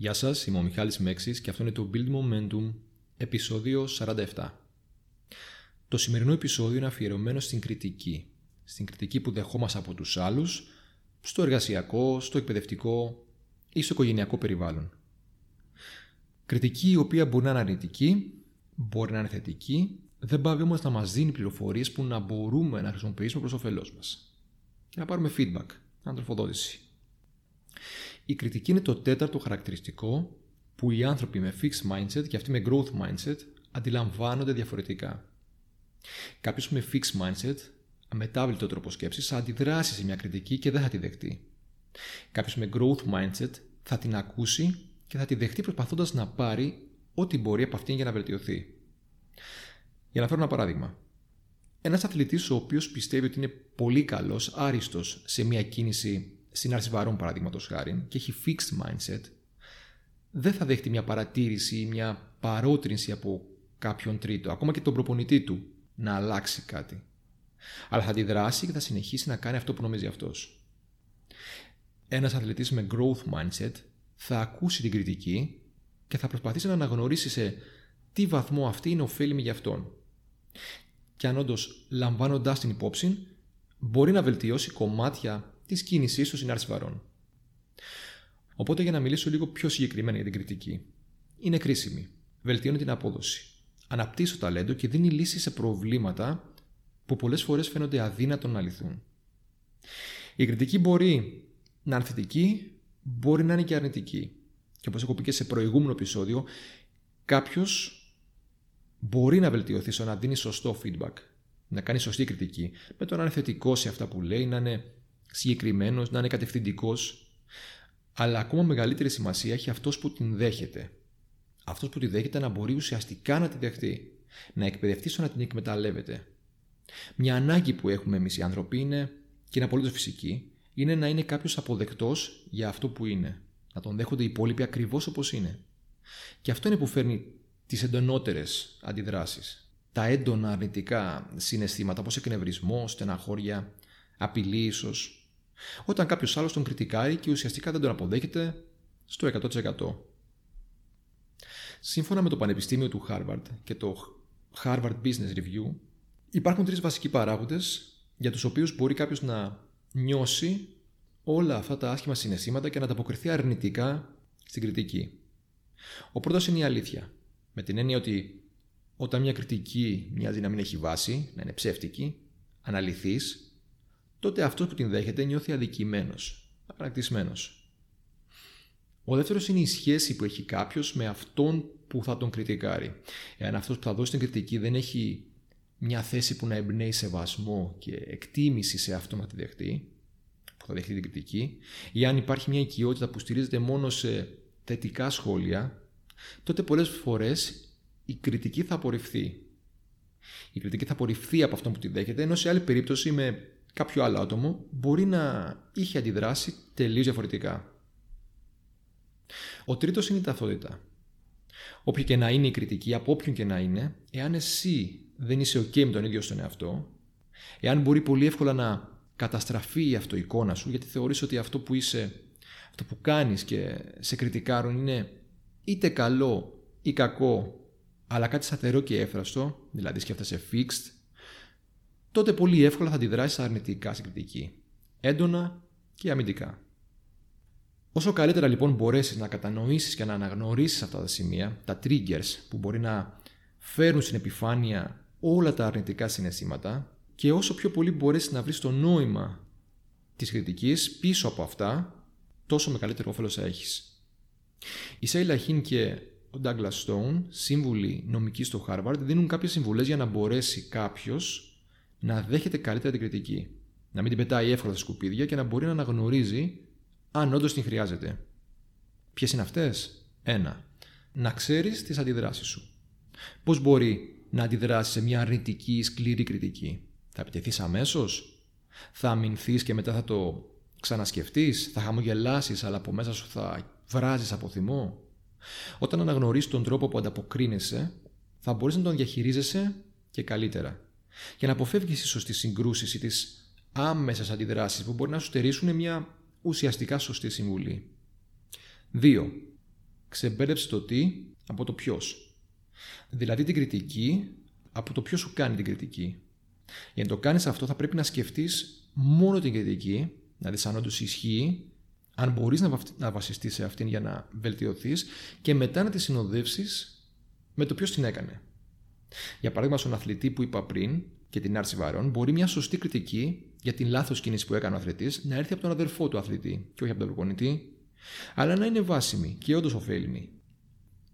Γεια σας, είμαι ο Μιχάλης Μέξης και αυτό είναι το Build Momentum, επεισόδιο 47. Το σημερινό επεισόδιο είναι αφιερωμένο στην κριτική. Στην κριτική που δεχόμαστε από τους άλλους, στο εργασιακό, στο εκπαιδευτικό ή στο οικογενειακό περιβάλλον. Κριτική η οποία μπορεί να είναι αρνητική, μπορεί να είναι θετική, δεν πάει όμως να μας δίνει πληροφορίες που να μπορούμε να χρησιμοποιήσουμε προς όφελός μας. Και να πάρουμε feedback, ανατροφοδότηση. Η κριτική είναι το τέταρτο χαρακτηριστικό που οι άνθρωποι με fixed mindset και αυτοί με growth mindset αντιλαμβάνονται διαφορετικά. Κάποιος με fixed mindset, αμετάβλητο τρόπο σκέψης, θα αντιδράσει σε μια κριτική και δεν θα τη δεχτεί. Κάποιος με growth mindset θα την ακούσει και θα τη δεχτεί προσπαθώντας να πάρει ό,τι μπορεί από αυτήν για να βελτιωθεί. Για να φέρω ένα παράδειγμα. Ένας αθλητής ο οποίος πιστεύει ότι είναι πολύ καλός, άριστος σε μια κίνηση συνάρτηση βαρών παραδείγματος χάρη και έχει fixed mindset, δεν θα δέχτει μια παρατήρηση ή μια παρότρινση από κάποιον τρίτο, ακόμα και τον προπονητή του, να αλλάξει κάτι. Αλλά θα αντιδράσει και θα συνεχίσει να κάνει αυτό που νομίζει αυτός. Ένας αθλητής με growth mindset θα ακούσει την κριτική και θα προσπαθήσει να αναγνωρίσει σε τι βαθμό αυτή είναι ωφέλιμη για αυτόν. Και αν όντως λαμβάνοντάς την υπόψη, μπορεί να βελτιώσει κομμάτια της κίνησής τους συνάρτηση βαρών. Οπότε για να μιλήσω λίγο πιο συγκεκριμένα για την κριτική. Είναι κρίσιμη. Βελτιώνει την απόδοση. Αναπτύσσει το ταλέντο και δίνει λύσεις σε προβλήματα που πολλές φορές φαίνονται αδύνατο να λυθούν. Η κριτική μπορεί να είναι θετική, μπορεί να είναι και αρνητική. Και όπως έχω πει και σε προηγούμενο επεισόδιο, κάποιος μπορεί να βελτιωθεί στο να δίνει σωστό feedback, να κάνει σωστή κριτική, με το να είναι θετικό σε αυτά που λέει, να είναι συγκεκριμένος, να είναι κατευθυντικός. Αλλά ακόμα μεγαλύτερη σημασία έχει αυτός που την δέχεται. Αυτός που τη δέχεται να μπορεί ουσιαστικά να τη δεχτεί. Να εκπαιδευτεί στο να την εκμεταλλεύεται. Μια ανάγκη που έχουμε εμείς οι άνθρωποι είναι, και είναι απολύτως φυσική, είναι να είναι κάποιος αποδεκτός για αυτό που είναι. Να τον δέχονται οι υπόλοιποι ακριβώς όπως είναι. Και αυτό είναι που φέρνει τις εντονότερες αντιδράσεις. Τα έντονα αρνητικά συναισθήματα όπως εκνευρισμό, στεναχώρια, απειλή ίσως, όταν κάποιος άλλος τον κριτικάρει και ουσιαστικά δεν τον αποδέχεται στο 100%. Σύμφωνα με το Πανεπιστήμιο του Harvard και το Harvard Business Review, υπάρχουν τρεις βασικοί παράγοντες για τους οποίους μπορεί κάποιος να νιώσει όλα αυτά τα άσχημα συναισθήματα και να ανταποκριθεί αρνητικά στην κριτική. Ο πρώτος είναι η αλήθεια, με την έννοια ότι όταν μια κριτική μοιάζει να μην έχει βάση, να είναι ψεύτικη, αναλυθής τότε αυτός που την δέχεται νιώθει αδικημένος, απαρακτισμένος. Ο δεύτερος είναι η σχέση που έχει κάποιος με αυτόν που θα τον κριτικάρει. Εάν αυτός που θα δώσει την κριτική δεν έχει μια θέση που να εμπνέει σεβασμό και εκτίμηση σε αυτό να τη δεχτεί, που θα δεχτεί την κριτική, ή αν υπάρχει μια οικειότητα που στηρίζεται μόνο σε θετικά σχόλια, τότε πολλές φορές η κριτική θα απορριφθεί. Η κριτική θα απορριφθεί από αυτόν που τη δέχεται, ενώ σε άλλη περίπτωση με κάποιο άλλο άτομο μπορεί να είχε αντιδράσει τελείως διαφορετικά. Ο τρίτος είναι η ταυτότητα. Όποια και να είναι η κριτική, από όποιον και να είναι, εάν εσύ δεν είσαι ok με τον ίδιο στον εαυτό, εάν μπορεί πολύ εύκολα να καταστραφεί η αυτοεικόνα σου, γιατί θεωρείς ότι αυτό που είσαι, αυτό που κάνεις και σε κριτικάρουν είναι είτε καλό ή κακό, αλλά κάτι σταθερό και έφραστο, δηλαδή σκέφτεσαι fixed, τότε πολύ εύκολα θα αντιδράσεις αρνητικά στην κριτική, έντονα και αμυντικά. Όσο καλύτερα λοιπόν μπορέσεις να κατανοήσεις και να αναγνωρίσεις αυτά τα σημεία, τα triggers που μπορεί να φέρουν στην επιφάνεια όλα τα αρνητικά συναισθήματα και όσο πιο πολύ μπορέσεις να βρεις το νόημα της κριτικής πίσω από αυτά, τόσο μεγαλύτερο όφελος θα έχεις. Η Σέιλα Χίν και ο Douglas Stone, σύμβουλοι νομικοί στο Harvard, δίνουν κάποιες συμβουλές για να μπορέσει κάποιος να δέχεται καλύτερα την κριτική. Να μην την πετάει εύκολα στα σκουπίδια και να μπορεί να αναγνωρίζει αν όντως την χρειάζεται. Ποιες είναι αυτές, Ένα. Να ξέρεις τις αντιδράσεις σου. Πώς μπορεί να αντιδράσεις σε μια αρνητική, σκληρή κριτική; Θα επιτεθεί αμέσως, θα αμυνθείς και μετά θα το ξανασκεφτείς, θα χαμογελάσεις, αλλά από μέσα σου θα βράζεις από θυμό; Όταν αναγνωρίσει τον τρόπο που ανταποκρίνεσαι, θα μπορείς να τον διαχειρίζεσαι και καλύτερα για να αποφεύγεις ίσως τις συγκρούσεις ή τις άμεσες αντιδράσεις που μπορεί να σου στερήσουν μια ουσιαστικά σωστή συμβουλή. 2. Ξεμπέρδεψε το τι από το ποιος. Δηλαδή την κριτική από το ποιος σου κάνει την κριτική. Για να το κάνεις αυτό, θα πρέπει να σκεφτείς μόνο την κριτική, να δεις αν όντως ισχύει, αν μπορείς να βασιστείς σε αυτήν για να βελτιωθείς και μετά να τη συνοδεύσεις με το ποιος την έκανε. Για παράδειγμα, στον αθλητή που είπα πριν και την άρση βαρών, μπορεί μια σωστή κριτική για την λάθος κίνηση που έκανε ο αθλητής να έρθει από τον αδερφό του αθλητή και όχι από τον προπονητή, αλλά να είναι βάσιμη και όντως ωφέλιμη.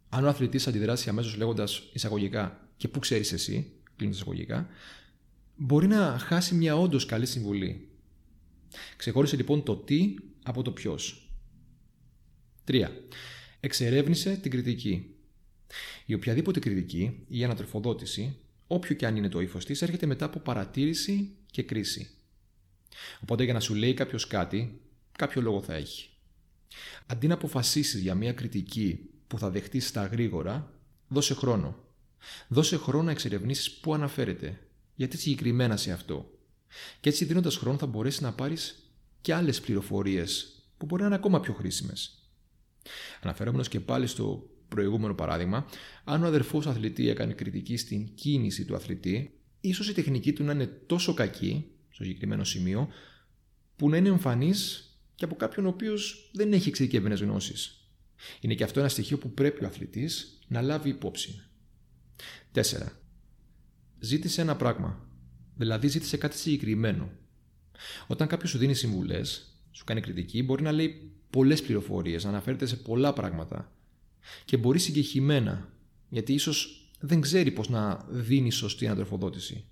Αν ο αθλητής αντιδράσει αμέσως λέγοντας εισαγωγικά και πού ξέρεις εσύ, κλείνει εισαγωγικά, μπορεί να χάσει μια όντως καλή συμβουλή. Ξεχώρισε λοιπόν το τι από το ποιος. 3. Εξερεύνησε την κριτική. Η οποιαδήποτε κριτική ή ανατροφοδότηση, όποιο και αν είναι το ύφος της, έρχεται μετά από παρατήρηση και κρίση. Οπότε για να σου λέει κάποιος κάτι, κάποιο λόγο θα έχει. Αντί να αποφασίσεις για μια κριτική που θα δεχτείς στα γρήγορα, δώσε χρόνο. Δώσε χρόνο να εξερευνήσεις πού αναφέρεται, γιατί συγκεκριμένα σε αυτό. Και έτσι δίνοντας χρόνο θα μπορέσεις να πάρεις και άλλες πληροφορίες που μπορεί να είναι ακόμα πιο χρήσιμες. Αναφερόμενο και πάλι στο προηγούμενο παράδειγμα, αν ο αδερφός αθλητή έκανε κριτική στην κίνηση του αθλητή, ίσως η τεχνική του να είναι τόσο κακή, στο συγκεκριμένο σημείο, που να είναι εμφανής και από κάποιον ο οποίος δεν έχει εξειδικευμένες γνώσεις. Είναι και αυτό ένα στοιχείο που πρέπει ο αθλητής να λάβει υπόψη. 4. Ζήτησε ένα πράγμα. Δηλαδή, ζήτησε κάτι συγκεκριμένο. Όταν κάποιος σου δίνει συμβουλές, σου κάνει κριτική, μπορεί να λέει πολλές πληροφορίες, να αναφέρεται σε πολλά πράγματα. Και μπορεί συγκεκριμένα, γιατί ίσως δεν ξέρει πώς να δίνει σωστή ανατροφοδότηση.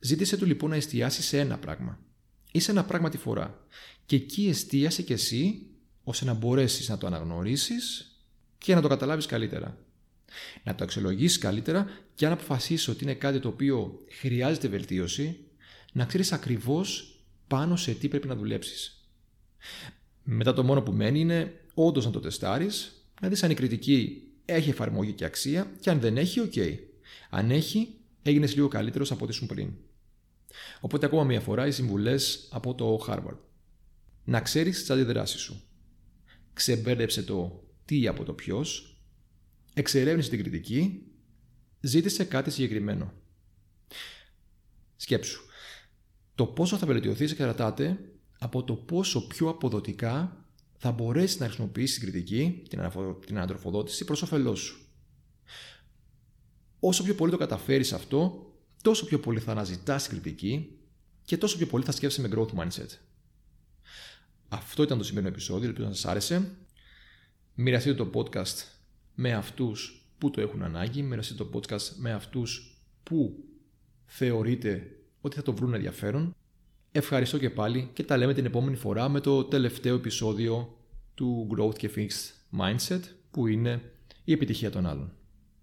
Ζήτησε του λοιπόν να εστιάσει σε ένα πράγμα ή σε ένα πράγμα τη φορά. Και εκεί εστίασε κι εσύ ώστε να μπορέσεις να το αναγνωρίσεις και να το καταλάβεις καλύτερα. Να το αξιολογήσεις καλύτερα και αν αποφασίσεις ότι είναι κάτι το οποίο χρειάζεται βελτίωση, να ξέρεις ακριβώς πάνω σε τι πρέπει να δουλέψεις. Μετά το μόνο που μένει είναι όντως να το τεστάρεις, να δεις αν η κριτική έχει εφαρμογή και αξία και αν δεν έχει, οκ. Αν έχει, έγινες λίγο καλύτερος από ό,τι ήσουν πριν. Οπότε, ακόμα μία φορά, οι συμβουλές από το Harvard. Να ξέρεις τις αντιδράσεις σου. Ξεμπέρδεψε το τι από το ποιος, εξερεύνησε την κριτική, ζήτησε κάτι συγκεκριμένο. Σκέψου. Το πόσο θα βελτιωθείς εξαρτάται από το πόσο πιο αποδοτικά θα μπορέσεις να χρησιμοποιήσεις την κριτική, την ανατροφοδότηση προς όφελός σου. Όσο πιο πολύ το καταφέρεις αυτό, τόσο πιο πολύ θα αναζητάς την κριτική και τόσο πιο πολύ θα σκέφτεσαι με growth mindset. Αυτό ήταν το σημερινό επεισόδιο, ελπίζω να σας άρεσε. Μοιραστείτε το podcast με αυτούς που το έχουν ανάγκη, μοιραστείτε το podcast με αυτούς που θεωρείτε ότι θα το βρουν ενδιαφέρον. Ευχαριστώ και πάλι και τα λέμε την επόμενη φορά με το τελευταίο επεισόδιο του Growth και Fixed Mindset που είναι η επιτυχία των άλλων.